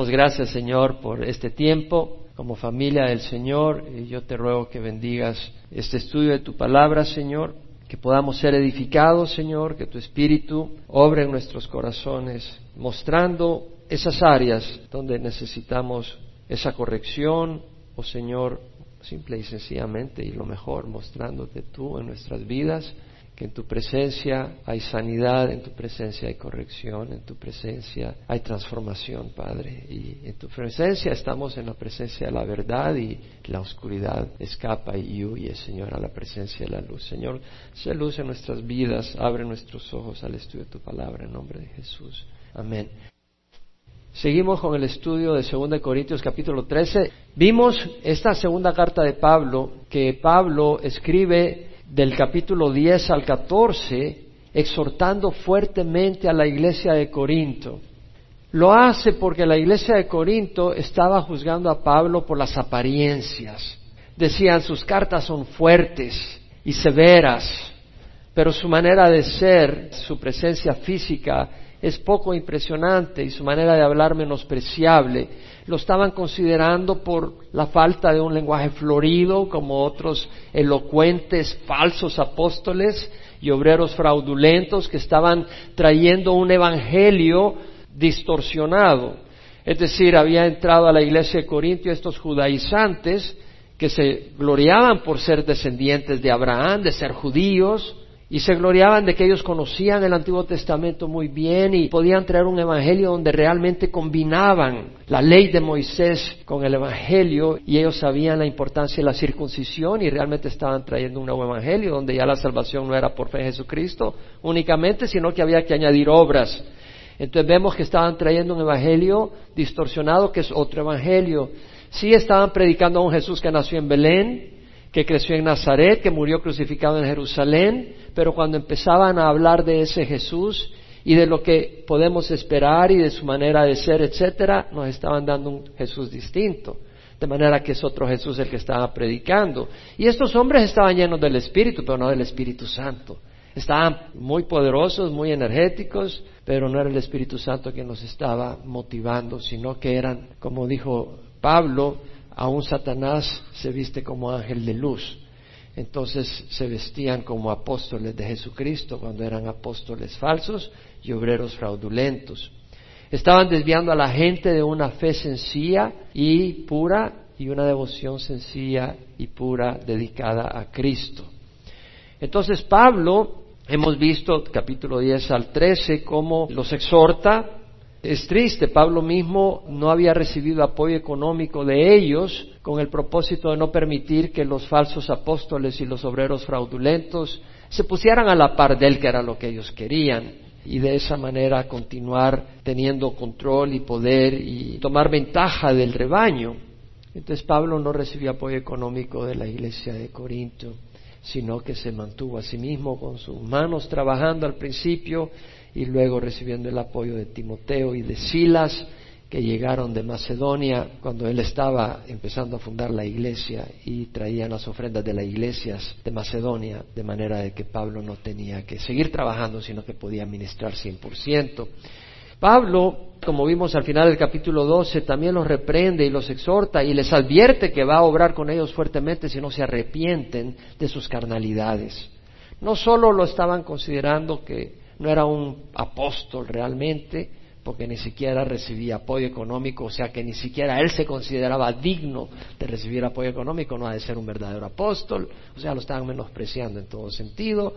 damos gracias, Señor, por este tiempo como familia del Señor. Y yo te ruego que bendigas este estudio de tu palabra, Señor, que podamos ser edificados, Señor, que tu Espíritu obre en nuestros corazones, mostrando esas áreas donde necesitamos esa corrección, o oh Señor, simple y sencillamente, y lo mejor, mostrándote tú en nuestras vidas en tu presencia hay sanidad, en tu presencia hay corrección, en tu presencia hay transformación, Padre. Y en tu presencia estamos en la presencia de la verdad y la oscuridad escapa y huye, Señor, a la presencia de la luz. Señor, sé luz en nuestras vidas, abre nuestros ojos al estudio de tu palabra en nombre de Jesús. Amén. Seguimos con el estudio de 2 Corintios capítulo 13. Vimos esta segunda carta de Pablo que Pablo escribe del capítulo 10 al 14, exhortando fuertemente a la iglesia de Corinto. Lo hace porque la iglesia de Corinto estaba juzgando a Pablo por las apariencias. Decían, sus cartas son fuertes y severas, pero su manera de ser, su presencia física, es poco impresionante y su manera de hablar menospreciable. Lo estaban considerando por la falta de un lenguaje florido, como otros elocuentes falsos apóstoles y obreros fraudulentos que estaban trayendo un evangelio distorsionado. Es decir, había entrado a la iglesia de Corintio estos judaizantes que se gloriaban por ser descendientes de Abraham, de ser judíos, y se gloriaban de que ellos conocían el Antiguo Testamento muy bien y podían traer un evangelio donde realmente combinaban la ley de Moisés con el evangelio y ellos sabían la importancia de la circuncisión y realmente estaban trayendo un nuevo evangelio donde ya la salvación no era por fe en Jesucristo únicamente, sino que había que añadir obras. Entonces vemos que estaban trayendo un evangelio distorsionado que es otro evangelio. Sí estaban predicando a un Jesús que nació en Belén, que creció en Nazaret, que murió crucificado en Jerusalén, pero cuando empezaban a hablar de ese Jesús y de lo que podemos esperar y de su manera de ser, etcétera, nos estaban dando un Jesús distinto. De manera que es otro Jesús el que estaba predicando. Y estos hombres estaban llenos del Espíritu, pero no del Espíritu Santo. Estaban muy poderosos, muy energéticos, pero no era el Espíritu Santo quien los estaba motivando, sino que eran, como dijo Pablo, aún Satanás se viste como ángel de luz. Entonces se vestían como apóstoles de Jesucristo cuando eran apóstoles falsos y obreros fraudulentos. Estaban desviando a la gente de una fe sencilla y pura y una devoción sencilla y pura dedicada a Cristo. Entonces Pablo, hemos visto capítulo 10 al 13, cómo los exhorta es triste, Pablo mismo no había recibido apoyo económico de ellos con el propósito de no permitir que los falsos apóstoles y los obreros fraudulentos se pusieran a la par de él, que era lo que ellos querían, y de esa manera continuar teniendo control y poder y tomar ventaja del rebaño. Entonces Pablo no recibió apoyo económico de la iglesia de Corinto, sino que se mantuvo a sí mismo con sus manos trabajando al principio y luego recibiendo el apoyo de Timoteo y de Silas, que llegaron de Macedonia cuando él estaba empezando a fundar la iglesia y traían las ofrendas de las iglesias de Macedonia, de manera de que Pablo no tenía que seguir trabajando, sino que podía ministrar 100%. Pablo, como vimos al final del capítulo 12, también los reprende y los exhorta y les advierte que va a obrar con ellos fuertemente si no se arrepienten de sus carnalidades. No solo lo estaban considerando que no era un apóstol realmente, porque ni siquiera recibía apoyo económico, o sea que ni siquiera él se consideraba digno de recibir apoyo económico, no ha de ser un verdadero apóstol, o sea, lo estaban menospreciando en todo sentido.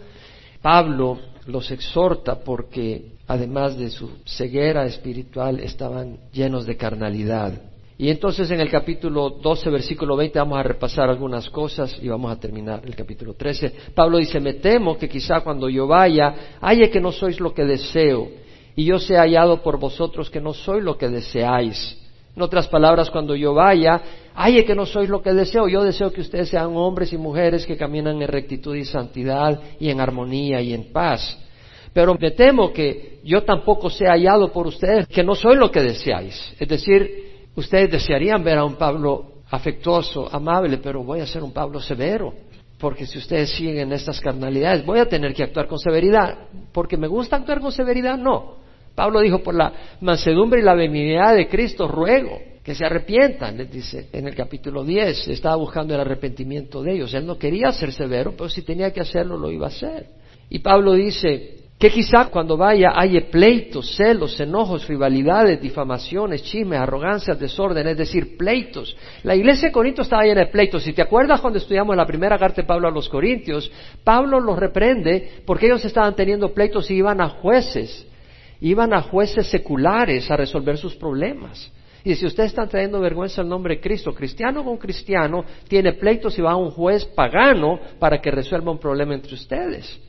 Pablo los exhorta porque, además de su ceguera espiritual, estaban llenos de carnalidad. Y entonces en el capítulo 12, versículo 20, vamos a repasar algunas cosas y vamos a terminar el capítulo 13. Pablo dice, me temo que quizá cuando yo vaya, haya que no sois lo que deseo, y yo sea hallado por vosotros que no soy lo que deseáis. En otras palabras, cuando yo vaya, haya que no sois lo que deseo. Yo deseo que ustedes sean hombres y mujeres que caminan en rectitud y santidad y en armonía y en paz. Pero me temo que yo tampoco sea hallado por ustedes que no soy lo que deseáis. Es decir, Ustedes desearían ver a un Pablo afectuoso, amable, pero voy a ser un Pablo severo, porque si ustedes siguen estas carnalidades, voy a tener que actuar con severidad, porque me gusta actuar con severidad, no, Pablo dijo, por la mansedumbre y la benignidad de Cristo ruego que se arrepientan, les dice en el capítulo 10, estaba buscando el arrepentimiento de ellos. Él no quería ser severo, pero si tenía que hacerlo, lo iba a hacer. Y Pablo dice, que quizá cuando vaya haya pleitos, celos, enojos, rivalidades, difamaciones, chismes, arrogancias, desorden, es decir, pleitos. La iglesia de Corinto estaba llena de pleitos. Si te acuerdas cuando estudiamos la primera carta de Pablo a los Corintios, Pablo los reprende porque ellos estaban teniendo pleitos y iban a jueces, iban a jueces seculares a resolver sus problemas. Y si ustedes están trayendo vergüenza al nombre de Cristo, cristiano con cristiano, tiene pleitos y va a un juez pagano para que resuelva un problema entre ustedes.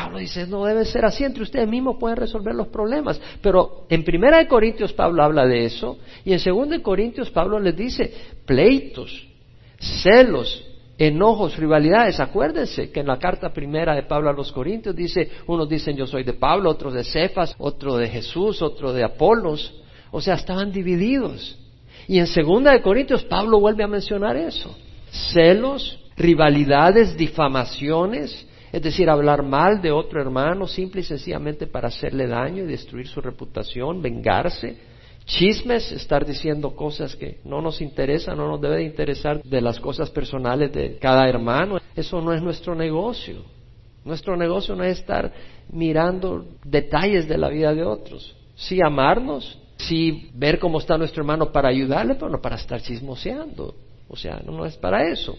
Pablo dice, no debe ser así, entre ustedes mismos pueden resolver los problemas. Pero en Primera de Corintios Pablo habla de eso, y en Segunda de Corintios Pablo les dice, pleitos, celos, enojos, rivalidades. Acuérdense que en la carta primera de Pablo a los Corintios dice, unos dicen yo soy de Pablo, otros de Cefas, otro de Jesús, otro de Apolos. O sea, estaban divididos. Y en Segunda de Corintios Pablo vuelve a mencionar eso. Celos, rivalidades, difamaciones, es decir, hablar mal de otro hermano simple y sencillamente para hacerle daño y destruir su reputación, vengarse. Chismes, estar diciendo cosas que no nos interesan, no nos debe de interesar de las cosas personales de cada hermano. Eso no es nuestro negocio. Nuestro negocio no es estar mirando detalles de la vida de otros. Sí amarnos, sí ver cómo está nuestro hermano para ayudarle, pero no para estar chismoseando. O sea, no es para eso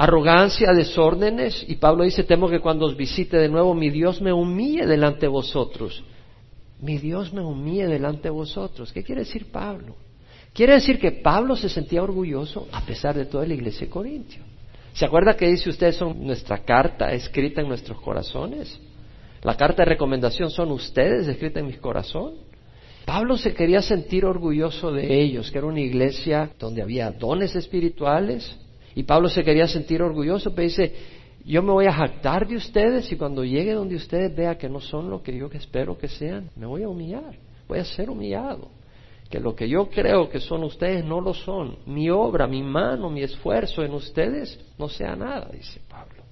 arrogancia, desórdenes, y Pablo dice, temo que cuando os visite de nuevo mi Dios me humille delante de vosotros. Mi Dios me humille delante de vosotros. ¿Qué quiere decir Pablo? Quiere decir que Pablo se sentía orgulloso a pesar de toda la iglesia de Corintio. ¿Se acuerda que dice ustedes son nuestra carta escrita en nuestros corazones? La carta de recomendación son ustedes escrita en mi corazón. Pablo se quería sentir orgulloso de ellos, que era una iglesia donde había dones espirituales, y Pablo se quería sentir orgulloso, pero dice, yo me voy a jactar de ustedes y cuando llegue donde ustedes vean que no son lo que yo espero que sean, me voy a humillar, voy a ser humillado. Que lo que yo creo que son ustedes no lo son. Mi obra, mi mano, mi esfuerzo en ustedes no sea nada, dice Pablo.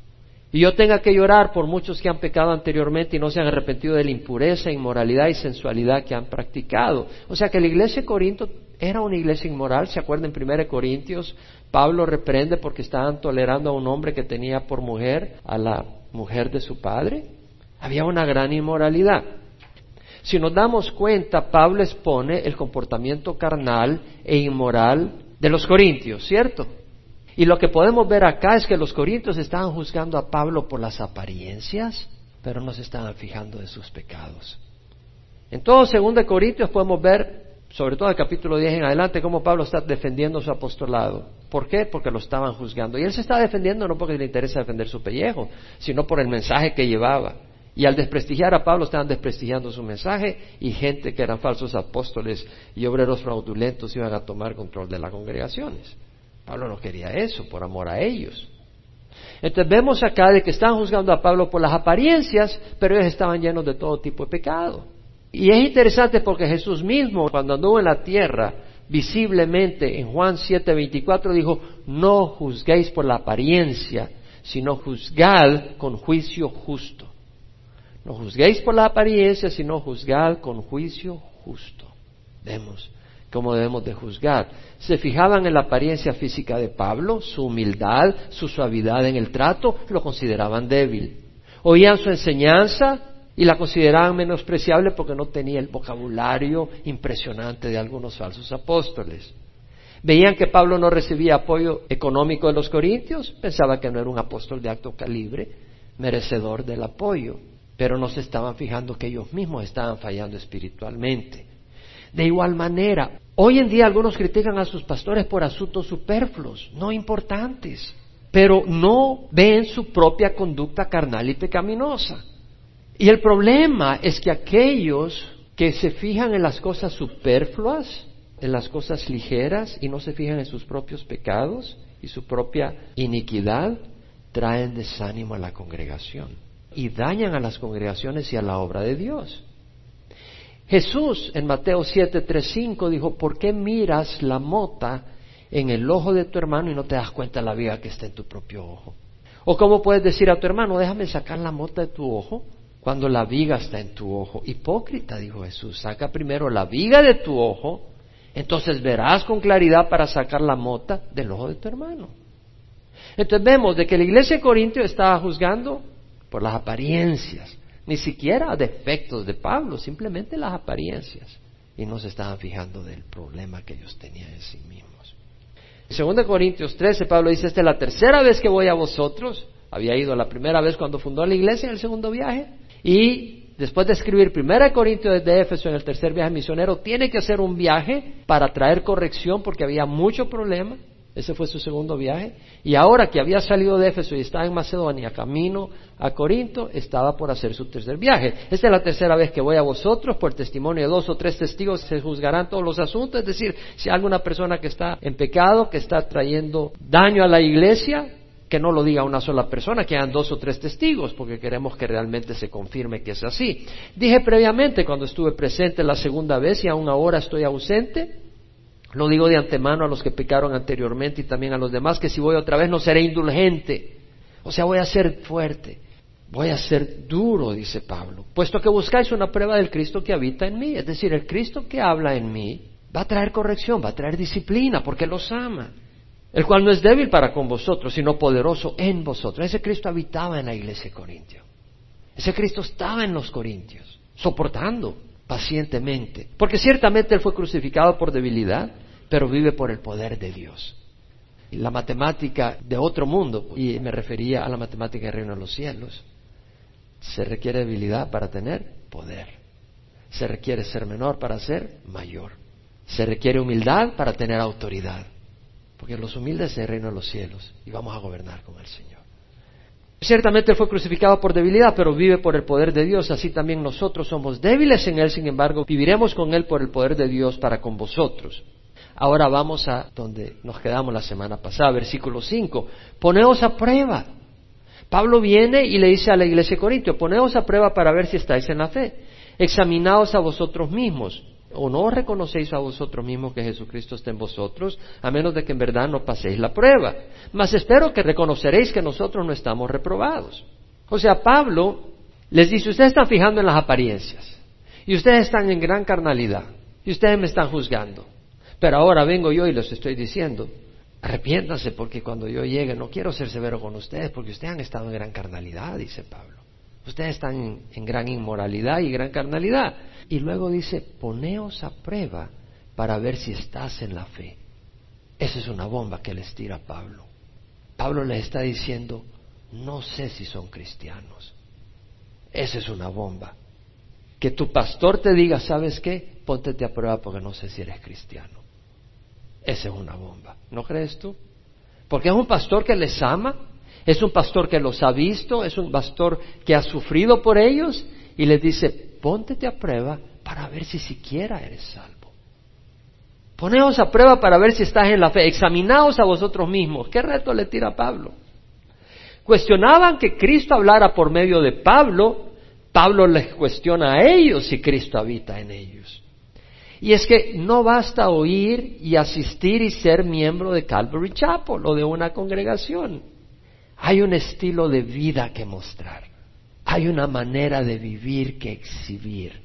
Y yo tenga que llorar por muchos que han pecado anteriormente y no se han arrepentido de la impureza, inmoralidad y sensualidad que han practicado. O sea que la iglesia de Corinto era una iglesia inmoral, ¿se acuerdan en 1 Corintios? Pablo reprende porque estaban tolerando a un hombre que tenía por mujer a la mujer de su padre. Había una gran inmoralidad. Si nos damos cuenta, Pablo expone el comportamiento carnal e inmoral de los corintios, ¿cierto? Y lo que podemos ver acá es que los corintios estaban juzgando a Pablo por las apariencias, pero no se estaban fijando de sus pecados. En todo segundo de Corintios podemos ver, sobre todo el capítulo 10 en adelante, cómo Pablo está defendiendo su apostolado. ¿Por qué? Porque lo estaban juzgando. Y él se está defendiendo no porque le interesa defender su pellejo, sino por el mensaje que llevaba. Y al desprestigiar a Pablo estaban desprestigiando su mensaje y gente que eran falsos apóstoles y obreros fraudulentos iban a tomar control de las congregaciones. Pablo no quería eso, por amor a ellos. Entonces vemos acá de que están juzgando a Pablo por las apariencias, pero ellos estaban llenos de todo tipo de pecado. Y es interesante porque Jesús mismo, cuando anduvo en la tierra, visiblemente en Juan 7:24 dijo, no juzguéis por la apariencia, sino juzgad con juicio justo. No juzguéis por la apariencia, sino juzgad con juicio justo. Vemos cómo debemos de juzgar. Se fijaban en la apariencia física de Pablo, su humildad, su suavidad en el trato, lo consideraban débil. Oían su enseñanza y la consideraban menospreciable porque no tenía el vocabulario impresionante de algunos falsos apóstoles. Veían que Pablo no recibía apoyo económico de los corintios, pensaba que no era un apóstol de alto calibre, merecedor del apoyo, pero no se estaban fijando que ellos mismos estaban fallando espiritualmente. De igual manera, hoy en día algunos critican a sus pastores por asuntos superfluos, no importantes, pero no ven su propia conducta carnal y pecaminosa. Y el problema es que aquellos que se fijan en las cosas superfluas, en las cosas ligeras y no se fijan en sus propios pecados y su propia iniquidad, traen desánimo a la congregación y dañan a las congregaciones y a la obra de Dios. Jesús en Mateo 7, 3, 5 dijo, ¿por qué miras la mota en el ojo de tu hermano y no te das cuenta de la viga que está en tu propio ojo? ¿O cómo puedes decir a tu hermano, déjame sacar la mota de tu ojo cuando la viga está en tu ojo. Hipócrita, dijo Jesús, saca primero la viga de tu ojo, entonces verás con claridad para sacar la mota del ojo de tu hermano. Entonces vemos de que la iglesia de Corintio estaba juzgando por las apariencias, ni siquiera defectos de Pablo, simplemente las apariencias. Y no se estaban fijando del problema que ellos tenían en sí mismos. En 2 Corintios 13, Pablo dice, esta es la tercera vez que voy a vosotros. Había ido la primera vez cuando fundó la iglesia en el segundo viaje. Y después de escribir 1 Corintios desde Éfeso en el tercer viaje misionero, tiene que hacer un viaje para traer corrección porque había mucho problema. Ese fue su segundo viaje. Y ahora que había salido de Éfeso y estaba en Macedonia, camino a Corinto, estaba por hacer su tercer viaje. Esta es la tercera vez que voy a vosotros, por testimonio de dos o tres testigos se juzgarán todos los asuntos. Es decir, si hay alguna persona que está en pecado, que está trayendo daño a la iglesia, que no lo diga una sola persona, que hayan dos o tres testigos, porque queremos que realmente se confirme que es así. Dije previamente, cuando estuve presente la segunda vez y aún ahora estoy ausente, lo digo de antemano a los que pecaron anteriormente y también a los demás, que si voy otra vez no seré indulgente. O sea, voy a ser fuerte, voy a ser duro, dice Pablo, puesto que buscáis una prueba del Cristo que habita en mí. Es decir, el Cristo que habla en mí va a traer corrección, va a traer disciplina, porque los ama. El cual no es débil para con vosotros, sino poderoso en vosotros. Ese Cristo habitaba en la iglesia de Corintio. Ese Cristo estaba en los Corintios, soportando pacientemente. Porque ciertamente Él fue crucificado por debilidad, pero vive por el poder de Dios. la matemática de otro mundo, y me refería a la matemática del reino de los cielos, se requiere debilidad para tener poder. Se requiere ser menor para ser mayor. Se requiere humildad para tener autoridad. Porque los humildes es el reino de los cielos y vamos a gobernar con el Señor. Ciertamente fue crucificado por debilidad, pero vive por el poder de Dios. Así también nosotros somos débiles en Él, sin embargo, viviremos con Él por el poder de Dios para con vosotros. Ahora vamos a donde nos quedamos la semana pasada, versículo 5. Poneos a prueba. Pablo viene y le dice a la iglesia de Corintio, poneos a prueba para ver si estáis en la fe. Examinaos a vosotros mismos o no reconocéis a vosotros mismos que Jesucristo está en vosotros, a menos de que en verdad no paséis la prueba. Mas espero que reconoceréis que nosotros no estamos reprobados. O sea, Pablo les dice, ustedes están fijando en las apariencias, y ustedes están en gran carnalidad, y ustedes me están juzgando. Pero ahora vengo yo y les estoy diciendo, arrepiéntanse porque cuando yo llegue no quiero ser severo con ustedes, porque ustedes han estado en gran carnalidad, dice Pablo. Ustedes están en gran inmoralidad y gran carnalidad. Y luego dice, poneos a prueba para ver si estás en la fe. Esa es una bomba que les tira Pablo. Pablo les está diciendo, no sé si son cristianos. Esa es una bomba. Que tu pastor te diga, ¿sabes qué? Póntete a prueba porque no sé si eres cristiano. Esa es una bomba. ¿No crees tú? Porque es un pastor que les ama, es un pastor que los ha visto, es un pastor que ha sufrido por ellos y les dice, póntete a prueba para ver si siquiera eres salvo. Poneos a prueba para ver si estás en la fe. Examinaos a vosotros mismos. ¿Qué reto le tira Pablo? Cuestionaban que Cristo hablara por medio de Pablo. Pablo les cuestiona a ellos si Cristo habita en ellos. Y es que no basta oír y asistir y ser miembro de Calvary Chapel o de una congregación. Hay un estilo de vida que mostrar hay una manera de vivir que exhibir.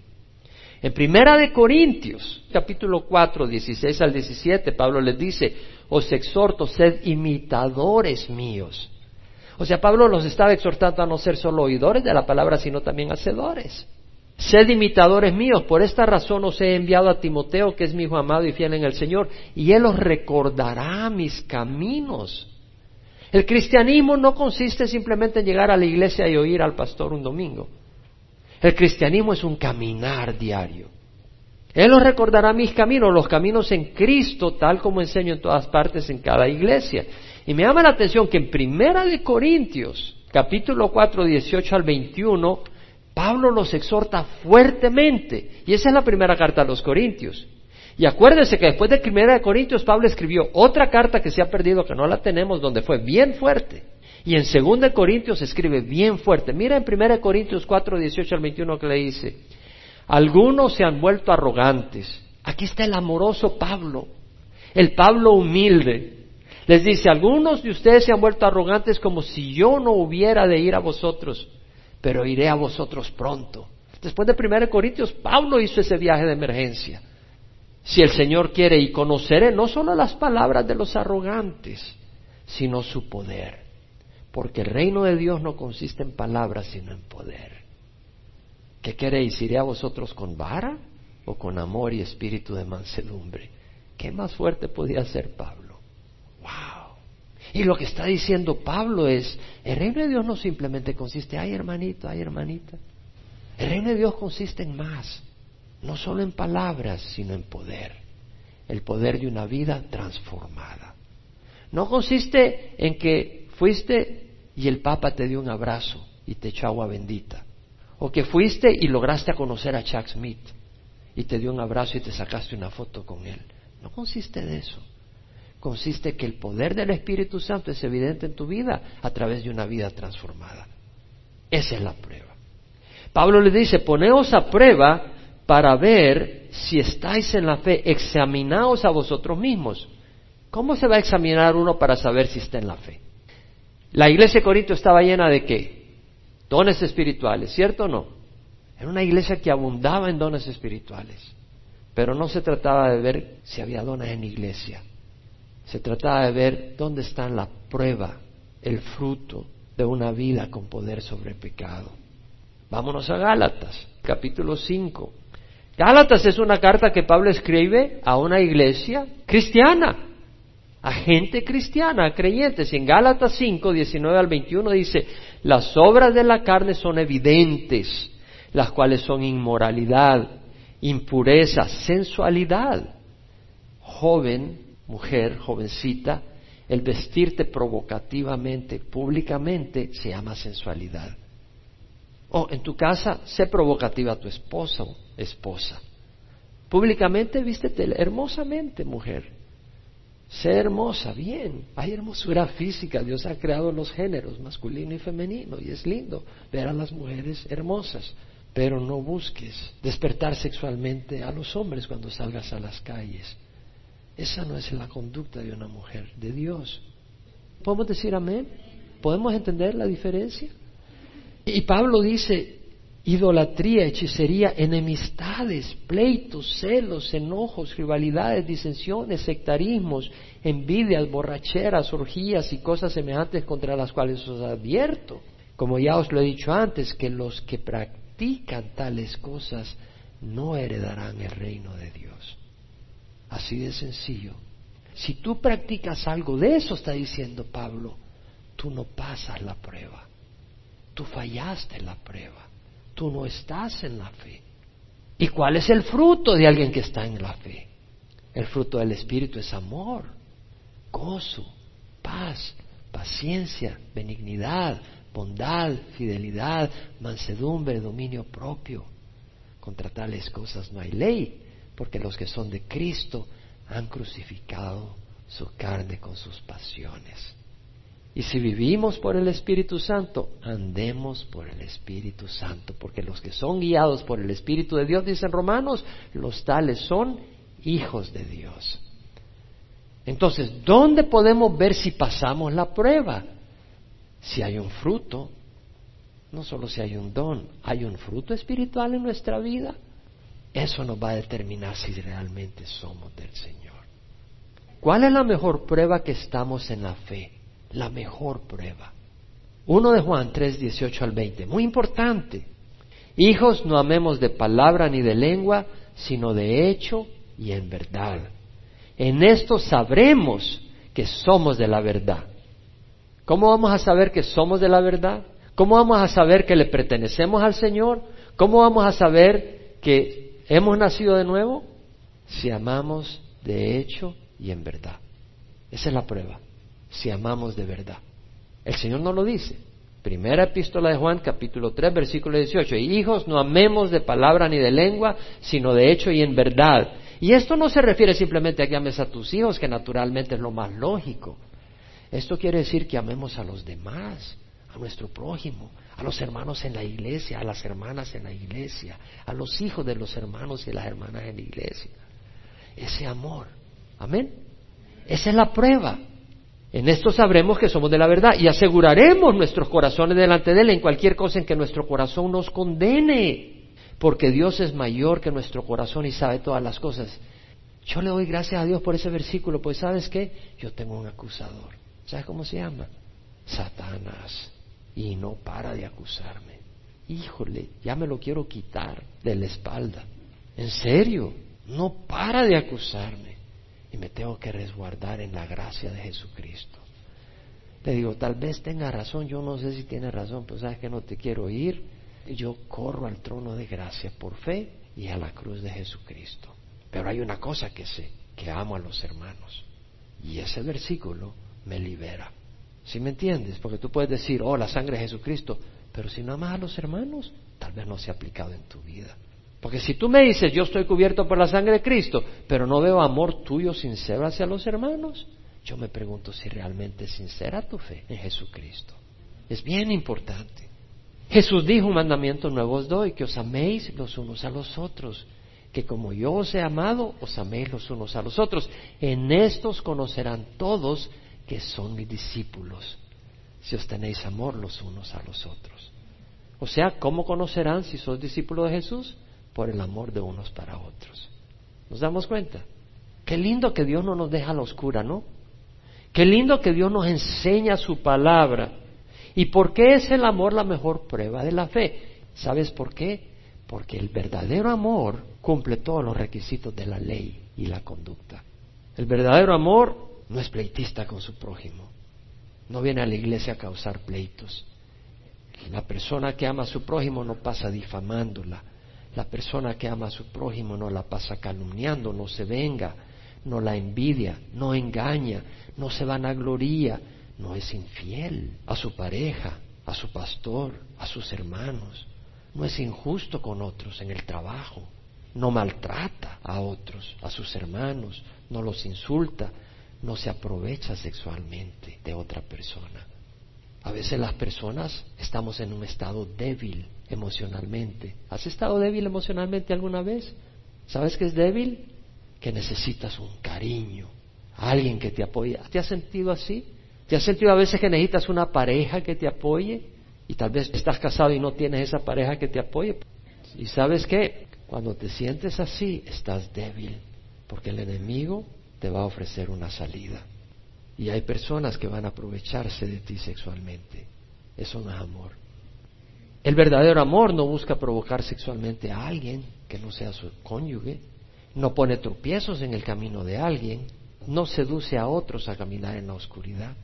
En Primera de Corintios, capítulo 4, 16 al 17, Pablo les dice, os exhorto, sed imitadores míos. O sea, Pablo los estaba exhortando a no ser solo oidores de la palabra, sino también hacedores. Sed imitadores míos, por esta razón os he enviado a Timoteo, que es mi hijo amado y fiel en el Señor, y él os recordará mis caminos el cristianismo no consiste simplemente en llegar a la iglesia y oír al pastor un domingo. El cristianismo es un caminar diario. Él os recordará mis caminos, los caminos en Cristo, tal como enseño en todas partes en cada iglesia. Y me llama la atención que en Primera de Corintios, capítulo 4, 18 al 21, Pablo los exhorta fuertemente. Y esa es la primera carta a los Corintios. Y acuérdense que después de Primera de Corintios, Pablo escribió otra carta que se ha perdido, que no la tenemos, donde fue bien fuerte. Y en Segunda de Corintios escribe bien fuerte. Mira en Primera Corintios 4, 18 al 21 que le dice, algunos se han vuelto arrogantes. Aquí está el amoroso Pablo, el Pablo humilde. Les dice, algunos de ustedes se han vuelto arrogantes como si yo no hubiera de ir a vosotros. pero iré a vosotros pronto. Después de 1 Corintios, Pablo hizo ese viaje de emergencia. Si el Señor quiere, y conoceré no solo las palabras de los arrogantes, sino su poder. Porque el reino de Dios no consiste en palabras, sino en poder. ¿Qué queréis? ¿Iré a vosotros con vara o con amor y espíritu de mansedumbre? ¿Qué más fuerte podía ser Pablo? ¡Wow! Y lo que está diciendo Pablo es, el reino de Dios no simplemente consiste, ay hermanito, ay hermanita. El reino de Dios consiste en más, no solo en palabras, sino en poder. El poder de una vida transformada. No consiste en que fuiste y el Papa te dio un abrazo y te echó agua bendita. O que fuiste y lograste conocer a Chuck Smith y te dio un abrazo y te sacaste una foto con él. No consiste de eso. Consiste que el poder del Espíritu Santo es evidente en tu vida a través de una vida transformada. Esa es la prueba. Pablo le dice, poneos a prueba para ver si estáis en la fe, examinaos a vosotros mismos. ¿Cómo se va a examinar uno para saber si está en la fe? La iglesia de Corinto estaba llena de qué? Dones espirituales, ¿cierto o no? Era una iglesia que abundaba en dones espirituales. Pero no se trataba de ver si había dones en iglesia. Se trataba de ver dónde está la prueba, el fruto de una vida con poder sobre el pecado. Vámonos a Gálatas, capítulo 5. Gálatas es una carta que Pablo escribe a una iglesia cristiana, a gente cristiana, a creyentes. En Gálatas 5, 19 al 21 dice, las obras de la carne son evidentes, las cuales son inmoralidad, impureza, sensualidad. Joven, mujer, jovencita, el vestirte provocativamente, públicamente, se llama sensualidad. O en tu casa, sé provocativa a tu esposa o esposa. Públicamente, vístete hermosamente, mujer. Sé hermosa, bien. Hay hermosura física. Dios ha creado los géneros, masculino y femenino, y es lindo ver a las mujeres hermosas. Pero no busques despertar sexualmente a los hombres cuando salgas a las calles. Esa no es la conducta de una mujer, de Dios. ¿Podemos decir amén? ¿Podemos entender la diferencia? Y Pablo dice, idolatría, hechicería, enemistades, pleitos, celos, enojos, rivalidades, disensiones, sectarismos, envidias, borracheras, orgías y cosas semejantes contra las cuales os advierto. Como ya os lo he dicho antes, que los que practican tales cosas no heredarán el reino de Dios. Así de sencillo. Si tú practicas algo de eso, está diciendo Pablo, tú no pasas la prueba. Tú fallaste en la prueba. Tú no estás en la fe. ¿Y cuál es el fruto de alguien que está en la fe? El fruto del Espíritu es amor, gozo, paz, paciencia, benignidad, bondad, fidelidad, mansedumbre, dominio propio. Contra tales cosas no hay ley, porque los que son de Cristo han crucificado su carne con sus pasiones. Y si vivimos por el Espíritu Santo, andemos por el Espíritu Santo, porque los que son guiados por el Espíritu de Dios, dicen Romanos, los tales son hijos de Dios. Entonces, ¿dónde podemos ver si pasamos la prueba? Si hay un fruto, no solo si hay un don, hay un fruto espiritual en nuestra vida, eso nos va a determinar si realmente somos del Señor. ¿Cuál es la mejor prueba que estamos en la fe? La mejor prueba. Uno de Juan 3, 18 al 20, muy importante. Hijos, no amemos de palabra ni de lengua, sino de hecho y en verdad. En esto sabremos que somos de la verdad. ¿Cómo vamos a saber que somos de la verdad? ¿Cómo vamos a saber que le pertenecemos al Señor? ¿Cómo vamos a saber que hemos nacido de nuevo? Si amamos de hecho y en verdad. Esa es la prueba si amamos de verdad. El Señor no lo dice. Primera epístola de Juan, capítulo 3, versículo 18. Hijos, no amemos de palabra ni de lengua, sino de hecho y en verdad. Y esto no se refiere simplemente a que ames a tus hijos, que naturalmente es lo más lógico. Esto quiere decir que amemos a los demás, a nuestro prójimo, a los hermanos en la iglesia, a las hermanas en la iglesia, a los hijos de los hermanos y las hermanas en la iglesia. Ese amor. Amén. Esa es la prueba. En esto sabremos que somos de la verdad y aseguraremos nuestros corazones delante de Él en cualquier cosa en que nuestro corazón nos condene, porque Dios es mayor que nuestro corazón y sabe todas las cosas. Yo le doy gracias a Dios por ese versículo, pues sabes qué, yo tengo un acusador. ¿Sabes cómo se llama? Satanás. Y no para de acusarme. Híjole, ya me lo quiero quitar de la espalda. En serio, no para de acusarme. Y me tengo que resguardar en la gracia de Jesucristo. Le digo, tal vez tenga razón, yo no sé si tiene razón, pero sabes que no te quiero ir. Yo corro al trono de gracia por fe y a la cruz de Jesucristo. Pero hay una cosa que sé, que amo a los hermanos. Y ese versículo me libera. ¿Sí me entiendes? Porque tú puedes decir, oh, la sangre de Jesucristo, pero si no amas a los hermanos, tal vez no se ha aplicado en tu vida. Porque si tú me dices, yo estoy cubierto por la sangre de Cristo, pero no veo amor tuyo sincero hacia los hermanos, yo me pregunto si realmente es sincera tu fe en Jesucristo. Es bien importante. Jesús dijo, un mandamiento nuevo os doy, que os améis los unos a los otros, que como yo os he amado, os améis los unos a los otros. En estos conocerán todos que son mis discípulos, si os tenéis amor los unos a los otros. O sea, ¿cómo conocerán si sois discípulos de Jesús? Por el amor de unos para otros. ¿Nos damos cuenta? Qué lindo que Dios no nos deja a la oscura, ¿no? Qué lindo que Dios nos enseña su palabra. ¿Y por qué es el amor la mejor prueba de la fe? ¿Sabes por qué? Porque el verdadero amor cumple todos los requisitos de la ley y la conducta. El verdadero amor no es pleitista con su prójimo. No viene a la iglesia a causar pleitos. La persona que ama a su prójimo no pasa difamándola. La persona que ama a su prójimo no la pasa calumniando, no se venga, no la envidia, no engaña, no se vanagloría, no es infiel a su pareja, a su pastor, a sus hermanos, no es injusto con otros en el trabajo, no maltrata a otros, a sus hermanos, no los insulta, no se aprovecha sexualmente de otra persona. A veces las personas estamos en un estado débil emocionalmente. ¿Has estado débil emocionalmente alguna vez? ¿Sabes qué es débil? Que necesitas un cariño, alguien que te apoye. ¿Te has sentido así? ¿Te has sentido a veces que necesitas una pareja que te apoye? Y tal vez estás casado y no tienes esa pareja que te apoye. ¿Y sabes qué? Cuando te sientes así, estás débil, porque el enemigo te va a ofrecer una salida. Y hay personas que van a aprovecharse de ti sexualmente. Eso no es amor. El verdadero amor no busca provocar sexualmente a alguien que no sea su cónyuge, no pone tropiezos en el camino de alguien, no seduce a otros a caminar en la oscuridad.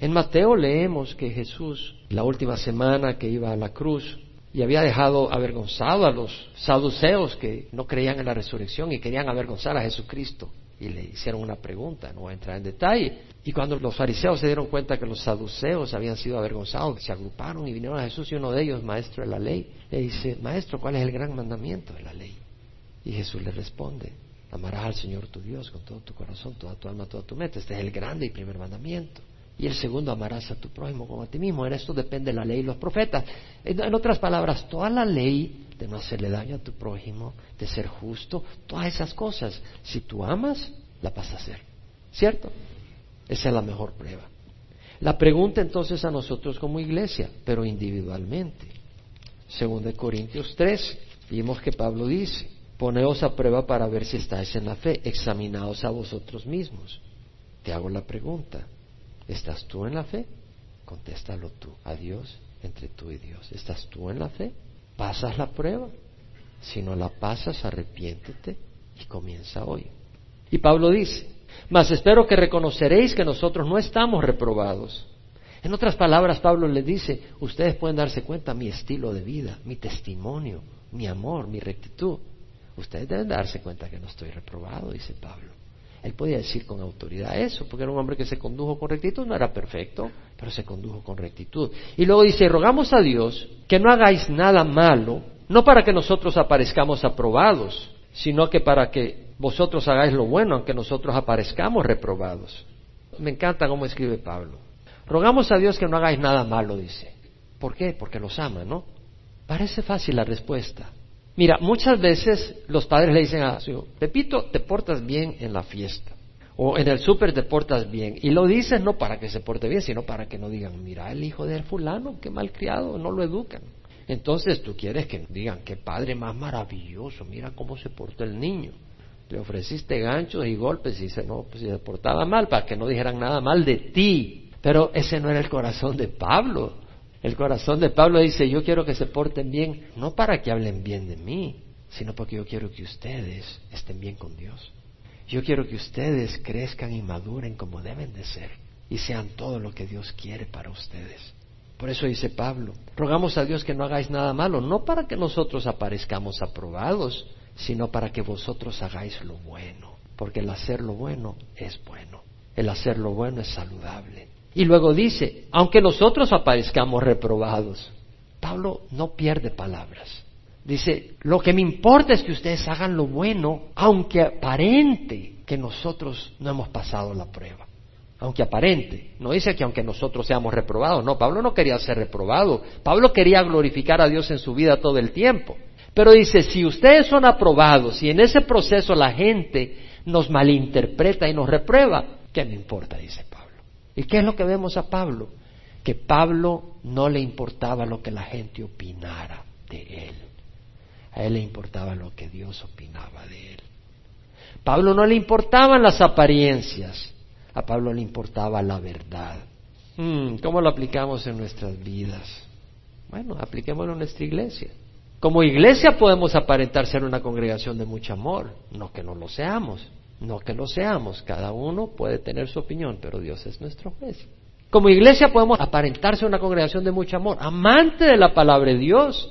En Mateo leemos que Jesús, la última semana que iba a la cruz, y había dejado avergonzado a los saduceos que no creían en la resurrección y querían avergonzar a Jesucristo y le hicieron una pregunta, no voy a entrar en detalle. Y cuando los fariseos se dieron cuenta que los saduceos habían sido avergonzados, se agruparon y vinieron a Jesús y uno de ellos, maestro de la ley, le dice, maestro, ¿cuál es el gran mandamiento de la ley? Y Jesús le responde, amarás al Señor tu Dios con todo tu corazón, toda tu alma, toda tu mente. Este es el grande y primer mandamiento. Y el segundo, amarás a tu prójimo como a ti mismo. En esto depende la ley y los profetas. En, otras palabras, toda la ley de no hacerle daño a tu prójimo, de ser justo, todas esas cosas. Si tú amas, la vas a hacer. ¿Cierto? Esa es la mejor prueba. La pregunta entonces a nosotros como iglesia, pero individualmente. Según de Corintios 3, vimos que Pablo dice, poneos a prueba para ver si estáis en la fe, examinaos a vosotros mismos. Te hago la pregunta, ¿Estás tú en la fe? Contéstalo tú a Dios, entre tú y Dios. ¿Estás tú en la fe? ¿Pasas la prueba? Si no la pasas, arrepiéntete y comienza hoy. Y Pablo dice, mas espero que reconoceréis que nosotros no estamos reprobados. En otras palabras, Pablo le dice, ustedes pueden darse cuenta mi estilo de vida, mi testimonio, mi amor, mi rectitud. Ustedes deben darse cuenta que no estoy reprobado, dice Pablo. Él podía decir con autoridad eso, porque era un hombre que se condujo con rectitud, no era perfecto, pero se condujo con rectitud. Y luego dice, rogamos a Dios que no hagáis nada malo, no para que nosotros aparezcamos aprobados, sino que para que vosotros hagáis lo bueno, aunque nosotros aparezcamos reprobados. Me encanta cómo escribe Pablo. Rogamos a Dios que no hagáis nada malo, dice. ¿Por qué? Porque los ama, ¿no? Parece fácil la respuesta. Mira, muchas veces los padres le dicen a su hijo, Pepito, te portas bien en la fiesta. O en el súper te portas bien. Y lo dices no para que se porte bien, sino para que no digan, mira, el hijo del fulano, qué malcriado, no lo educan. Entonces tú quieres que digan, qué padre más maravilloso, mira cómo se portó el niño. Le ofreciste ganchos y golpes y dice, no, pues se portaba mal, para que no dijeran nada mal de ti. Pero ese no era el corazón de Pablo. El corazón de Pablo dice, yo quiero que se porten bien, no para que hablen bien de mí, sino porque yo quiero que ustedes estén bien con Dios. Yo quiero que ustedes crezcan y maduren como deben de ser y sean todo lo que Dios quiere para ustedes. Por eso dice Pablo, rogamos a Dios que no hagáis nada malo, no para que nosotros aparezcamos aprobados, sino para que vosotros hagáis lo bueno, porque el hacer lo bueno es bueno, el hacer lo bueno es saludable. Y luego dice, aunque nosotros aparezcamos reprobados, Pablo no pierde palabras. Dice, lo que me importa es que ustedes hagan lo bueno, aunque aparente que nosotros no hemos pasado la prueba. Aunque aparente. No dice que aunque nosotros seamos reprobados. No, Pablo no quería ser reprobado. Pablo quería glorificar a Dios en su vida todo el tiempo. Pero dice, si ustedes son aprobados y en ese proceso la gente nos malinterpreta y nos reprueba, ¿qué me importa? Dice Pablo. ¿Y qué es lo que vemos a Pablo? Que Pablo no le importaba lo que la gente opinara de él. A él le importaba lo que Dios opinaba de él. Pablo no le importaban las apariencias, a Pablo le importaba la verdad. Hmm, ¿Cómo lo aplicamos en nuestras vidas? Bueno, apliquémoslo en nuestra iglesia. Como iglesia podemos aparentar ser una congregación de mucho amor, no que no lo seamos, no que lo seamos, cada uno puede tener su opinión, pero Dios es nuestro juez. Como iglesia podemos aparentarse una congregación de mucho amor, amante de la palabra de Dios,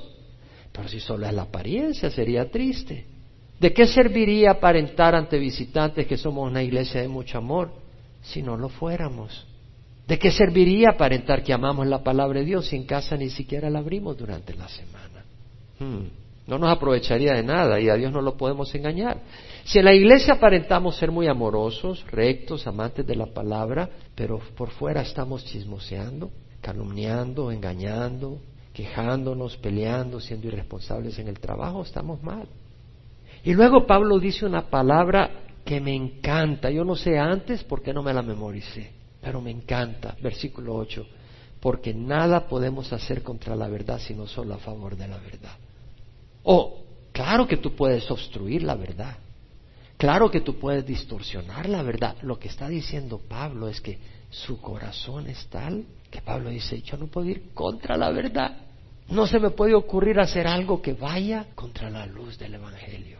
pero si solo es la apariencia sería triste. ¿De qué serviría aparentar ante visitantes que somos una iglesia de mucho amor si no lo fuéramos? ¿De qué serviría aparentar que amamos la palabra de Dios si en casa ni siquiera la abrimos durante la semana? Hmm, no nos aprovecharía de nada y a Dios no lo podemos engañar. Si en la iglesia aparentamos ser muy amorosos, rectos, amantes de la palabra, pero por fuera estamos chismoseando, calumniando, engañando, quejándonos, peleando, siendo irresponsables en el trabajo, estamos mal. Y luego Pablo dice una palabra que me encanta. Yo no sé antes por qué no me la memoricé, pero me encanta. Versículo 8. Porque nada podemos hacer contra la verdad sino solo a favor de la verdad. Oh, claro que tú puedes obstruir la verdad. Claro que tú puedes distorsionar la verdad. Lo que está diciendo Pablo es que su corazón es tal que Pablo dice, yo no puedo ir contra la verdad. No se me puede ocurrir hacer algo que vaya contra la luz del Evangelio.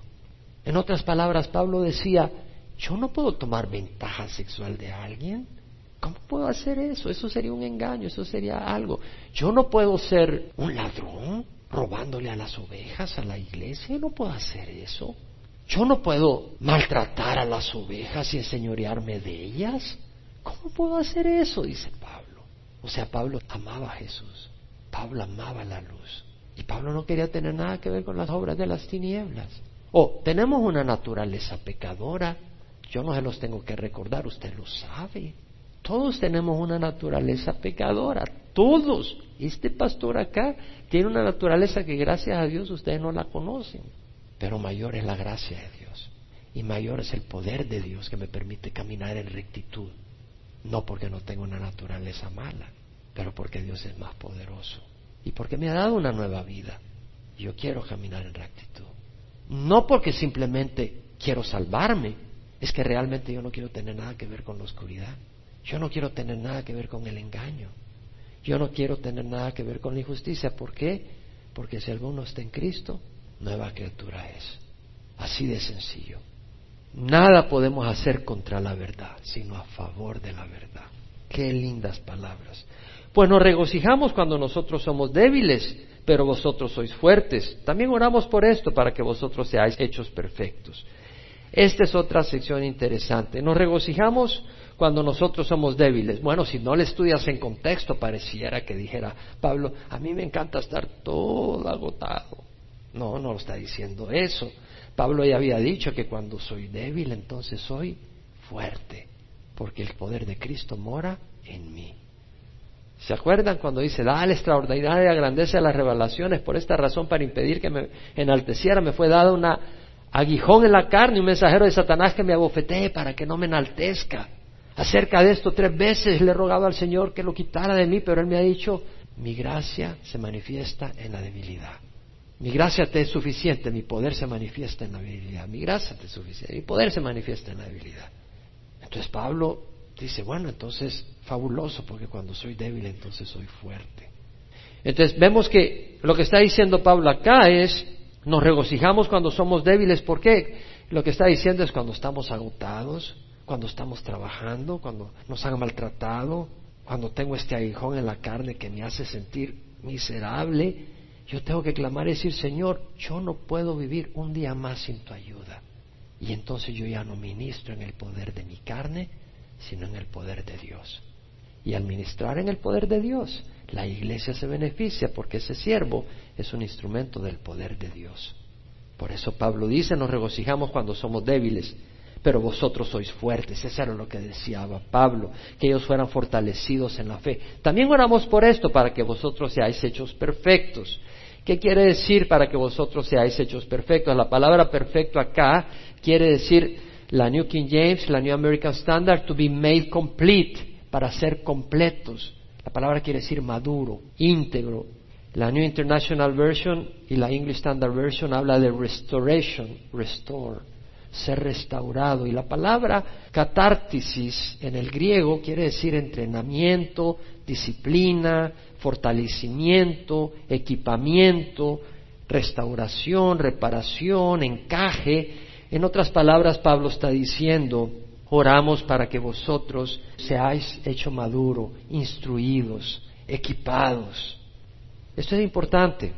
En otras palabras, Pablo decía, yo no puedo tomar ventaja sexual de alguien. ¿Cómo puedo hacer eso? Eso sería un engaño, eso sería algo. Yo no puedo ser un ladrón robándole a las ovejas a la iglesia, no puedo hacer eso. Yo no puedo maltratar a las ovejas y enseñorearme de ellas. ¿Cómo puedo hacer eso? dice Pablo. O sea, Pablo amaba a Jesús. Pablo amaba la luz. Y Pablo no quería tener nada que ver con las obras de las tinieblas. O tenemos una naturaleza pecadora. Yo no se los tengo que recordar, usted lo sabe. Todos tenemos una naturaleza pecadora. Todos. Este pastor acá tiene una naturaleza que gracias a Dios ustedes no la conocen. Pero mayor es la gracia de Dios. Y mayor es el poder de Dios que me permite caminar en rectitud. No porque no tengo una naturaleza mala, pero porque Dios es más poderoso. Y porque me ha dado una nueva vida. Yo quiero caminar en rectitud. No porque simplemente quiero salvarme, es que realmente yo no quiero tener nada que ver con la oscuridad. Yo no quiero tener nada que ver con el engaño. Yo no quiero tener nada que ver con la injusticia. ¿Por qué? Porque si alguno está en Cristo, nueva criatura es. Así de sencillo. Nada podemos hacer contra la verdad, sino a favor de la verdad. Qué lindas palabras. Pues nos regocijamos cuando nosotros somos débiles, pero vosotros sois fuertes. También oramos por esto, para que vosotros seáis hechos perfectos. Esta es otra sección interesante. Nos regocijamos cuando nosotros somos débiles. Bueno, si no le estudias en contexto, pareciera que dijera Pablo, a mí me encanta estar todo agotado. No, no lo está diciendo eso. Pablo ya había dicho que cuando soy débil, entonces soy fuerte, porque el poder de Cristo mora en mí. ¿Se acuerdan cuando dice, da la extraordinaria grandeza de las revelaciones? Por esta razón, para impedir que me enalteciera, me fue dada una aguijón en la carne, un mensajero de Satanás que me abofetee para que no me enaltezca. Acerca de esto tres veces le he rogado al Señor que lo quitara de mí, pero Él me ha dicho, mi gracia se manifiesta en la debilidad. Mi gracia te es suficiente, mi poder se manifiesta en la debilidad. Mi gracia te es suficiente, mi poder se manifiesta en la debilidad. Entonces Pablo dice, bueno, entonces fabuloso, porque cuando soy débil entonces soy fuerte. Entonces vemos que lo que está diciendo Pablo acá es, nos regocijamos cuando somos débiles, ¿por qué? Lo que está diciendo es cuando estamos agotados, cuando estamos trabajando, cuando nos han maltratado, cuando tengo este aguijón en la carne que me hace sentir miserable, yo tengo que clamar y decir, Señor, yo no puedo vivir un día más sin tu ayuda. Y entonces yo ya no ministro en el poder de mi carne, sino en el poder de Dios. Y al ministrar en el poder de Dios, la iglesia se beneficia porque ese siervo es un instrumento del poder de Dios. Por eso Pablo dice, nos regocijamos cuando somos débiles, pero vosotros sois fuertes. Eso era lo que deseaba Pablo, que ellos fueran fortalecidos en la fe. También oramos por esto, para que vosotros seáis hechos perfectos. ¿Qué quiere decir para que vosotros seáis hechos perfectos? La palabra perfecto acá quiere decir la New King James, la New American Standard, to be made complete, para ser completos. La palabra quiere decir maduro, íntegro. La New International Version y la English Standard Version habla de restoration, restore, ser restaurado. Y la palabra catártisis en el griego quiere decir entrenamiento, disciplina, fortalecimiento, equipamiento, restauración, reparación, encaje. En otras palabras, Pablo está diciendo, oramos para que vosotros seáis hecho maduro, instruidos, equipados. Esto es importante.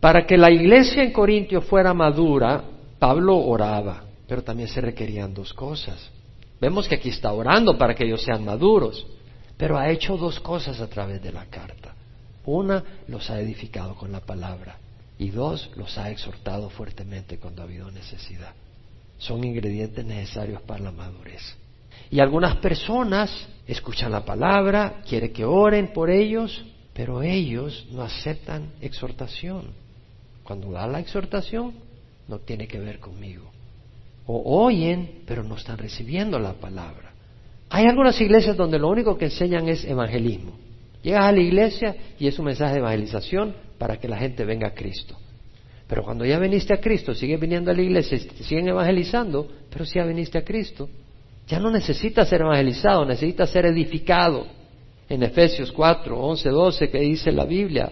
Para que la iglesia en Corintio fuera madura, Pablo oraba, pero también se requerían dos cosas. Vemos que aquí está orando para que ellos sean maduros, pero ha hecho dos cosas a través de la carta. Una, los ha edificado con la palabra. Y dos, los ha exhortado fuertemente cuando ha habido necesidad. Son ingredientes necesarios para la madurez. Y algunas personas escuchan la palabra, quieren que oren por ellos, pero ellos no aceptan exhortación. Cuando da la exhortación, no tiene que ver conmigo. O oyen, pero no están recibiendo la palabra. Hay algunas iglesias donde lo único que enseñan es evangelismo. Llegas a la iglesia y es un mensaje de evangelización para que la gente venga a Cristo. Pero cuando ya viniste a Cristo, sigues viniendo a la iglesia siguen evangelizando, pero si ya viniste a Cristo, ya no necesitas ser evangelizado, necesitas ser edificado. En Efesios 4, 11, 12, que dice la Biblia,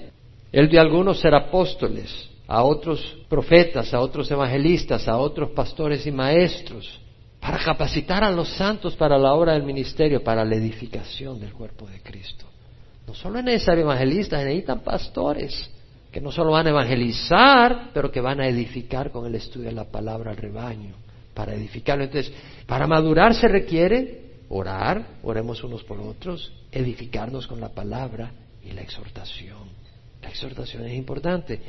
Él dio a algunos ser apóstoles, a otros profetas, a otros evangelistas, a otros pastores y maestros para capacitar a los santos para la obra del ministerio, para la edificación del cuerpo de Cristo. No solo es necesario evangelistas, necesitan pastores que no solo van a evangelizar, pero que van a edificar con el estudio de la palabra al rebaño, para edificarlo. Entonces, para madurar se requiere orar, oremos unos por otros, edificarnos con la palabra y la exhortación. La exhortación es importante.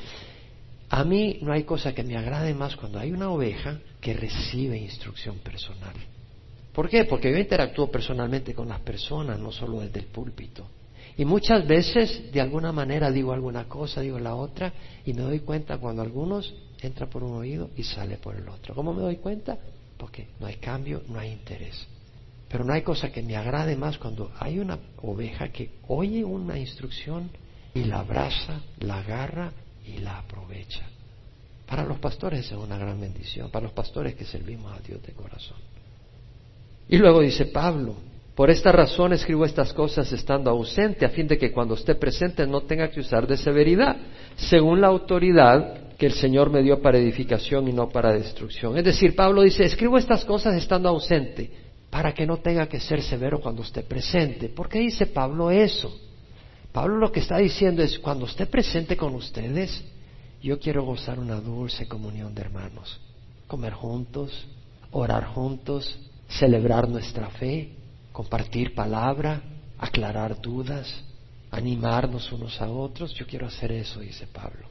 A mí no hay cosa que me agrade más cuando hay una oveja que recibe instrucción personal. ¿Por qué? Porque yo interactúo personalmente con las personas, no solo desde el púlpito. Y muchas veces, de alguna manera, digo alguna cosa, digo la otra, y me doy cuenta cuando algunos entra por un oído y sale por el otro. ¿Cómo me doy cuenta? Porque no hay cambio, no hay interés. Pero no hay cosa que me agrade más cuando hay una oveja que oye una instrucción y la abraza, la agarra y la aprovecha. Para los pastores es una gran bendición, para los pastores que servimos a Dios de corazón. Y luego dice Pablo, por esta razón escribo estas cosas estando ausente, a fin de que cuando esté presente no tenga que usar de severidad, según la autoridad que el Señor me dio para edificación y no para destrucción. Es decir, Pablo dice, escribo estas cosas estando ausente, para que no tenga que ser severo cuando esté presente. ¿Por qué dice Pablo eso? Pablo lo que está diciendo es, cuando esté presente con ustedes, yo quiero gozar una dulce comunión de hermanos, comer juntos, orar juntos, celebrar nuestra fe, compartir palabra, aclarar dudas, animarnos unos a otros. Yo quiero hacer eso, dice Pablo.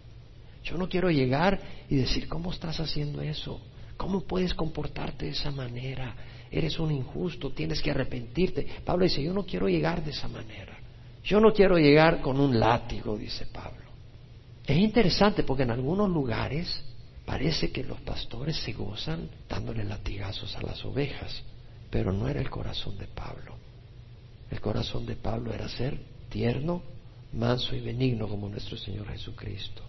Yo no quiero llegar y decir, ¿cómo estás haciendo eso? ¿Cómo puedes comportarte de esa manera? Eres un injusto, tienes que arrepentirte. Pablo dice, yo no quiero llegar de esa manera. Yo no quiero llegar con un látigo, dice Pablo. Es interesante porque en algunos lugares Parece que los pastores se gozan dándole latigazos a las ovejas, pero no era el corazón de Pablo. El corazón de Pablo era ser tierno, manso y benigno como nuestro Señor Jesucristo.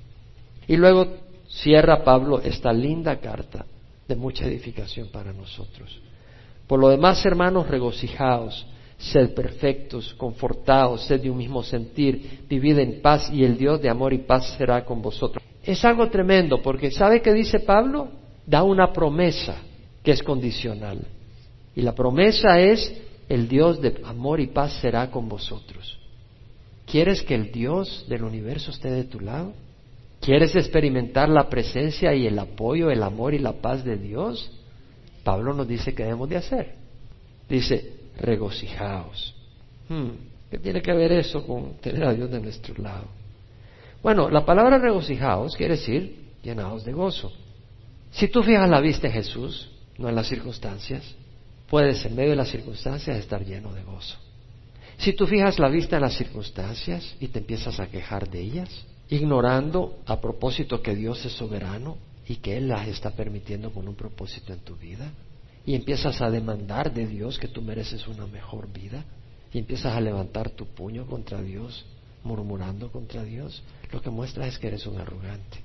Y luego cierra Pablo esta linda carta de mucha edificación para nosotros. Por lo demás, hermanos, regocijaos, sed perfectos, confortados, sed de un mismo sentir, vivid en paz y el Dios de amor y paz será con vosotros. Es algo tremendo porque ¿sabe qué dice Pablo? Da una promesa que es condicional. Y la promesa es el Dios de amor y paz será con vosotros. ¿Quieres que el Dios del universo esté de tu lado? ¿Quieres experimentar la presencia y el apoyo, el amor y la paz de Dios? Pablo nos dice que debemos de hacer. Dice, regocijaos. Hmm, ¿Qué tiene que ver eso con tener a Dios de nuestro lado? Bueno, la palabra regocijaos quiere decir llenados de gozo. Si tú fijas la vista en Jesús, no en las circunstancias, puedes en medio de las circunstancias estar lleno de gozo. Si tú fijas la vista en las circunstancias y te empiezas a quejar de ellas, ignorando a propósito que Dios es soberano y que Él las está permitiendo con un propósito en tu vida, y empiezas a demandar de Dios que tú mereces una mejor vida, y empiezas a levantar tu puño contra Dios, murmurando contra Dios, lo que muestra es que eres un arrogante.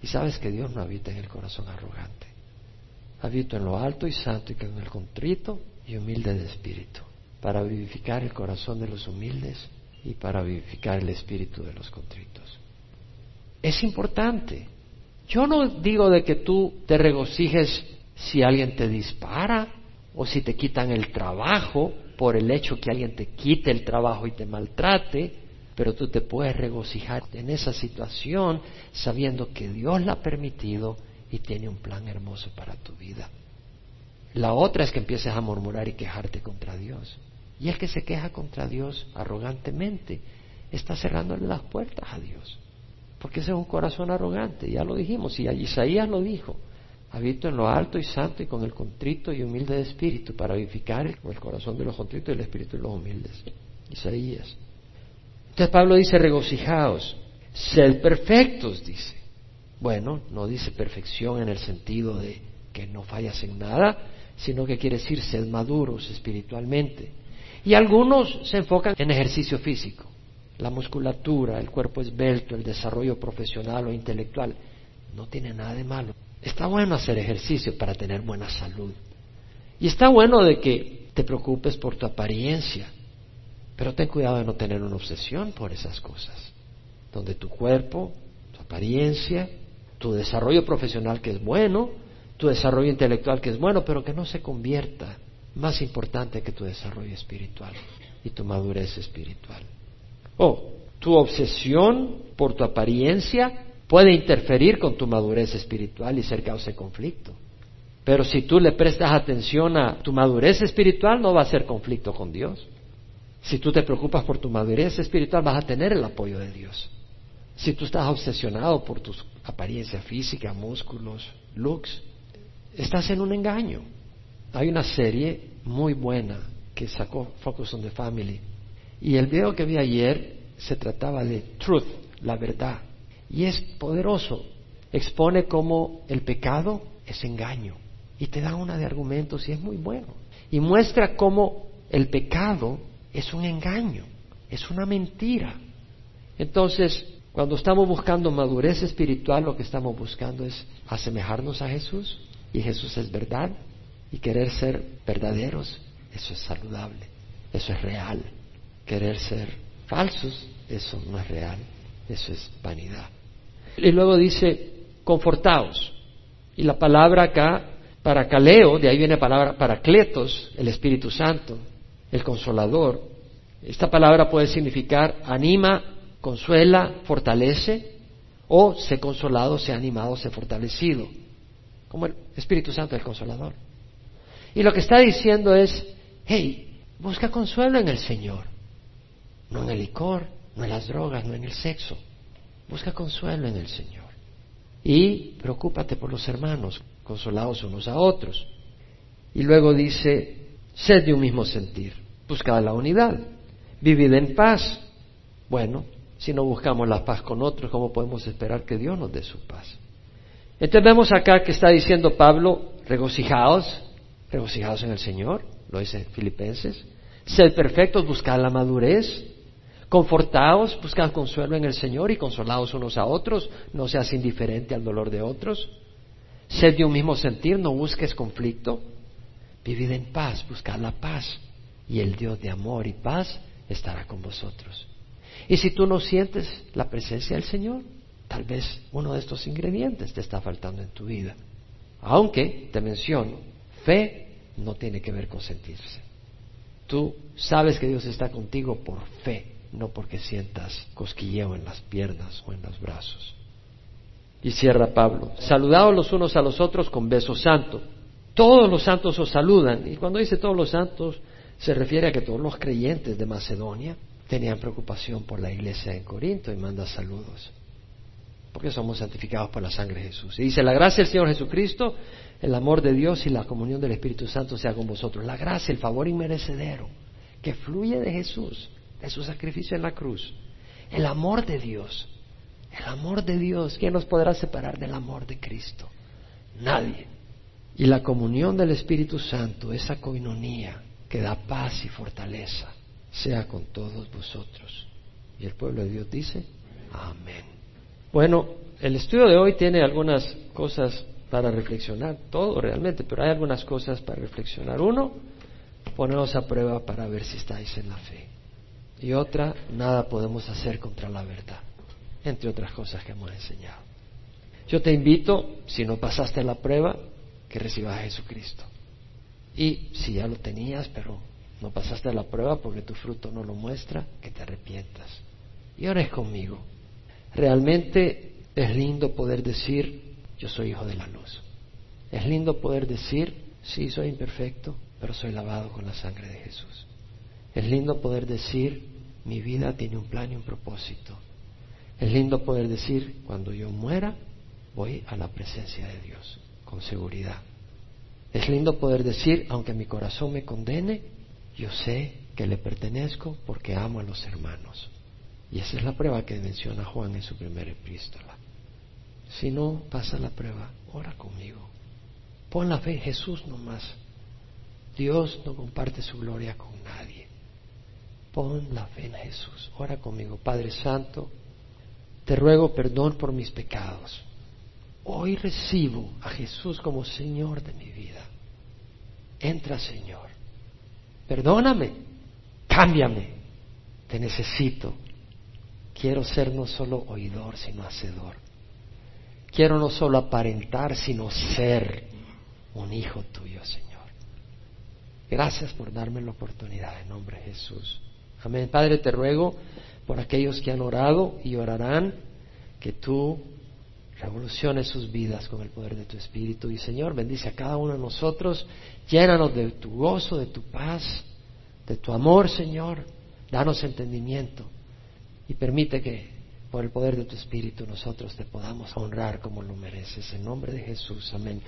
Y sabes que Dios no habita en el corazón arrogante. Habito en lo alto y santo y en el contrito y humilde de espíritu, para vivificar el corazón de los humildes y para vivificar el espíritu de los contritos. Es importante. Yo no digo de que tú te regocijes si alguien te dispara o si te quitan el trabajo por el hecho que alguien te quite el trabajo y te maltrate, pero tú te puedes regocijar en esa situación sabiendo que Dios la ha permitido y tiene un plan hermoso para tu vida. La otra es que empieces a murmurar y quejarte contra Dios. Y el que se queja contra Dios arrogantemente está cerrándole las puertas a Dios. Porque ese es un corazón arrogante, ya lo dijimos, y Isaías lo dijo. Habito en lo alto y santo y con el contrito y humilde de espíritu para vivificar el, el corazón de los contritos y el espíritu de los humildes. Isaías. Entonces Pablo dice, regocijaos, sed perfectos, dice. Bueno, no dice perfección en el sentido de que no fallas en nada, sino que quiere decir sed maduros espiritualmente. Y algunos se enfocan en ejercicio físico, la musculatura, el cuerpo esbelto, el desarrollo profesional o intelectual. No tiene nada de malo. Está bueno hacer ejercicio para tener buena salud. Y está bueno de que te preocupes por tu apariencia, pero ten cuidado de no tener una obsesión por esas cosas, donde tu cuerpo, tu apariencia, tu desarrollo profesional que es bueno, tu desarrollo intelectual que es bueno, pero que no se convierta más importante que tu desarrollo espiritual y tu madurez espiritual. O tu obsesión por tu apariencia puede interferir con tu madurez espiritual y ser causa de conflicto. Pero si tú le prestas atención a tu madurez espiritual, no va a ser conflicto con Dios. Si tú te preocupas por tu madurez espiritual, vas a tener el apoyo de Dios. Si tú estás obsesionado por tu apariencia física, músculos, looks, estás en un engaño. Hay una serie muy buena que sacó Focus on the Family. Y el video que vi ayer se trataba de truth, la verdad. Y es poderoso. Expone cómo el pecado es engaño. Y te da una de argumentos y es muy bueno. Y muestra cómo el pecado es un engaño, es una mentira. Entonces, cuando estamos buscando madurez espiritual, lo que estamos buscando es asemejarnos a Jesús. Y Jesús es verdad. Y querer ser verdaderos, eso es saludable, eso es real. Querer ser falsos, eso no es real, eso es vanidad. Y luego dice, confortaos. Y la palabra acá, para caleo, de ahí viene la palabra paracletos, el Espíritu Santo, el consolador. Esta palabra puede significar anima, consuela, fortalece, o se consolado, se animado, se fortalecido, como el Espíritu Santo, el consolador. Y lo que está diciendo es, hey, busca consuelo en el Señor, no en el licor, no en las drogas, no en el sexo. Busca consuelo en el Señor. Y preocúpate por los hermanos, consolados unos a otros. Y luego dice, sed de un mismo sentir, buscad la unidad, vivid en paz. Bueno, si no buscamos la paz con otros, ¿cómo podemos esperar que Dios nos dé su paz? Entonces vemos acá que está diciendo Pablo, regocijaos, regocijaos en el Señor, lo dice Filipenses, sed perfectos, buscad la madurez, confortaos, buscad consuelo en el Señor y consolaos unos a otros, no seas indiferente al dolor de otros, sed de un mismo sentir, no busques conflicto, vivid en paz, buscad la paz, y el Dios de amor y paz estará con vosotros. Y si tú no sientes la presencia del Señor, tal vez uno de estos ingredientes te está faltando en tu vida. Aunque, te menciono, fe no tiene que ver con sentirse. Tú sabes que Dios está contigo por fe, no porque sientas cosquilleo en las piernas o en los brazos. Y cierra Pablo, saludaos los unos a los otros con beso santo. Todos los santos os saludan. Y cuando dice todos los santos, se refiere a que todos los creyentes de Macedonia tenían preocupación por la iglesia en Corinto y manda saludos. Porque somos santificados por la sangre de Jesús. Y dice, la gracia del Señor Jesucristo, el amor de Dios y la comunión del Espíritu Santo sea con vosotros. La gracia, el favor inmerecedero que fluye de Jesús, de su sacrificio en la cruz. El amor de Dios. El amor de Dios. ¿Quién nos podrá separar del amor de Cristo? Nadie. Y la comunión del Espíritu Santo, esa coinonía que da paz y fortaleza, sea con todos vosotros. Y el pueblo de Dios dice, amén. Bueno, el estudio de hoy tiene algunas cosas para reflexionar, todo realmente, pero hay algunas cosas para reflexionar. Uno, ponernos a prueba para ver si estáis en la fe. Y otra, nada podemos hacer contra la verdad, entre otras cosas que hemos enseñado. Yo te invito, si no pasaste la prueba, que recibas a Jesucristo. Y si ya lo tenías, pero no pasaste la prueba porque tu fruto no lo muestra, que te arrepientas. Y ores conmigo. Realmente es lindo poder decir, yo soy hijo de la luz. Es lindo poder decir, sí, soy imperfecto, pero soy lavado con la sangre de Jesús. Es lindo poder decir, mi vida tiene un plan y un propósito. Es lindo poder decir, cuando yo muera, voy a la presencia de Dios, con seguridad. Es lindo poder decir, aunque mi corazón me condene, yo sé que le pertenezco porque amo a los hermanos. Y esa es la prueba que menciona Juan en su primera epístola. Si no pasa la prueba, ora conmigo. Pon la fe en Jesús nomás. Dios no comparte su gloria con nadie. Pon la fe en Jesús. Ora conmigo, Padre Santo. Te ruego perdón por mis pecados. Hoy recibo a Jesús como Señor de mi vida. Entra, Señor. Perdóname. Cámbiame. Te necesito. Quiero ser no solo oidor, sino hacedor. Quiero no solo aparentar, sino ser un hijo tuyo, Señor. Gracias por darme la oportunidad en nombre de Jesús. Amén. Padre, te ruego por aquellos que han orado y orarán, que tú revoluciones sus vidas con el poder de tu Espíritu. Y Señor, bendice a cada uno de nosotros, llénanos de tu gozo, de tu paz, de tu amor, Señor. Danos entendimiento y permite que por el poder de tu Espíritu nosotros te podamos honrar como lo mereces. En nombre de Jesús, amén.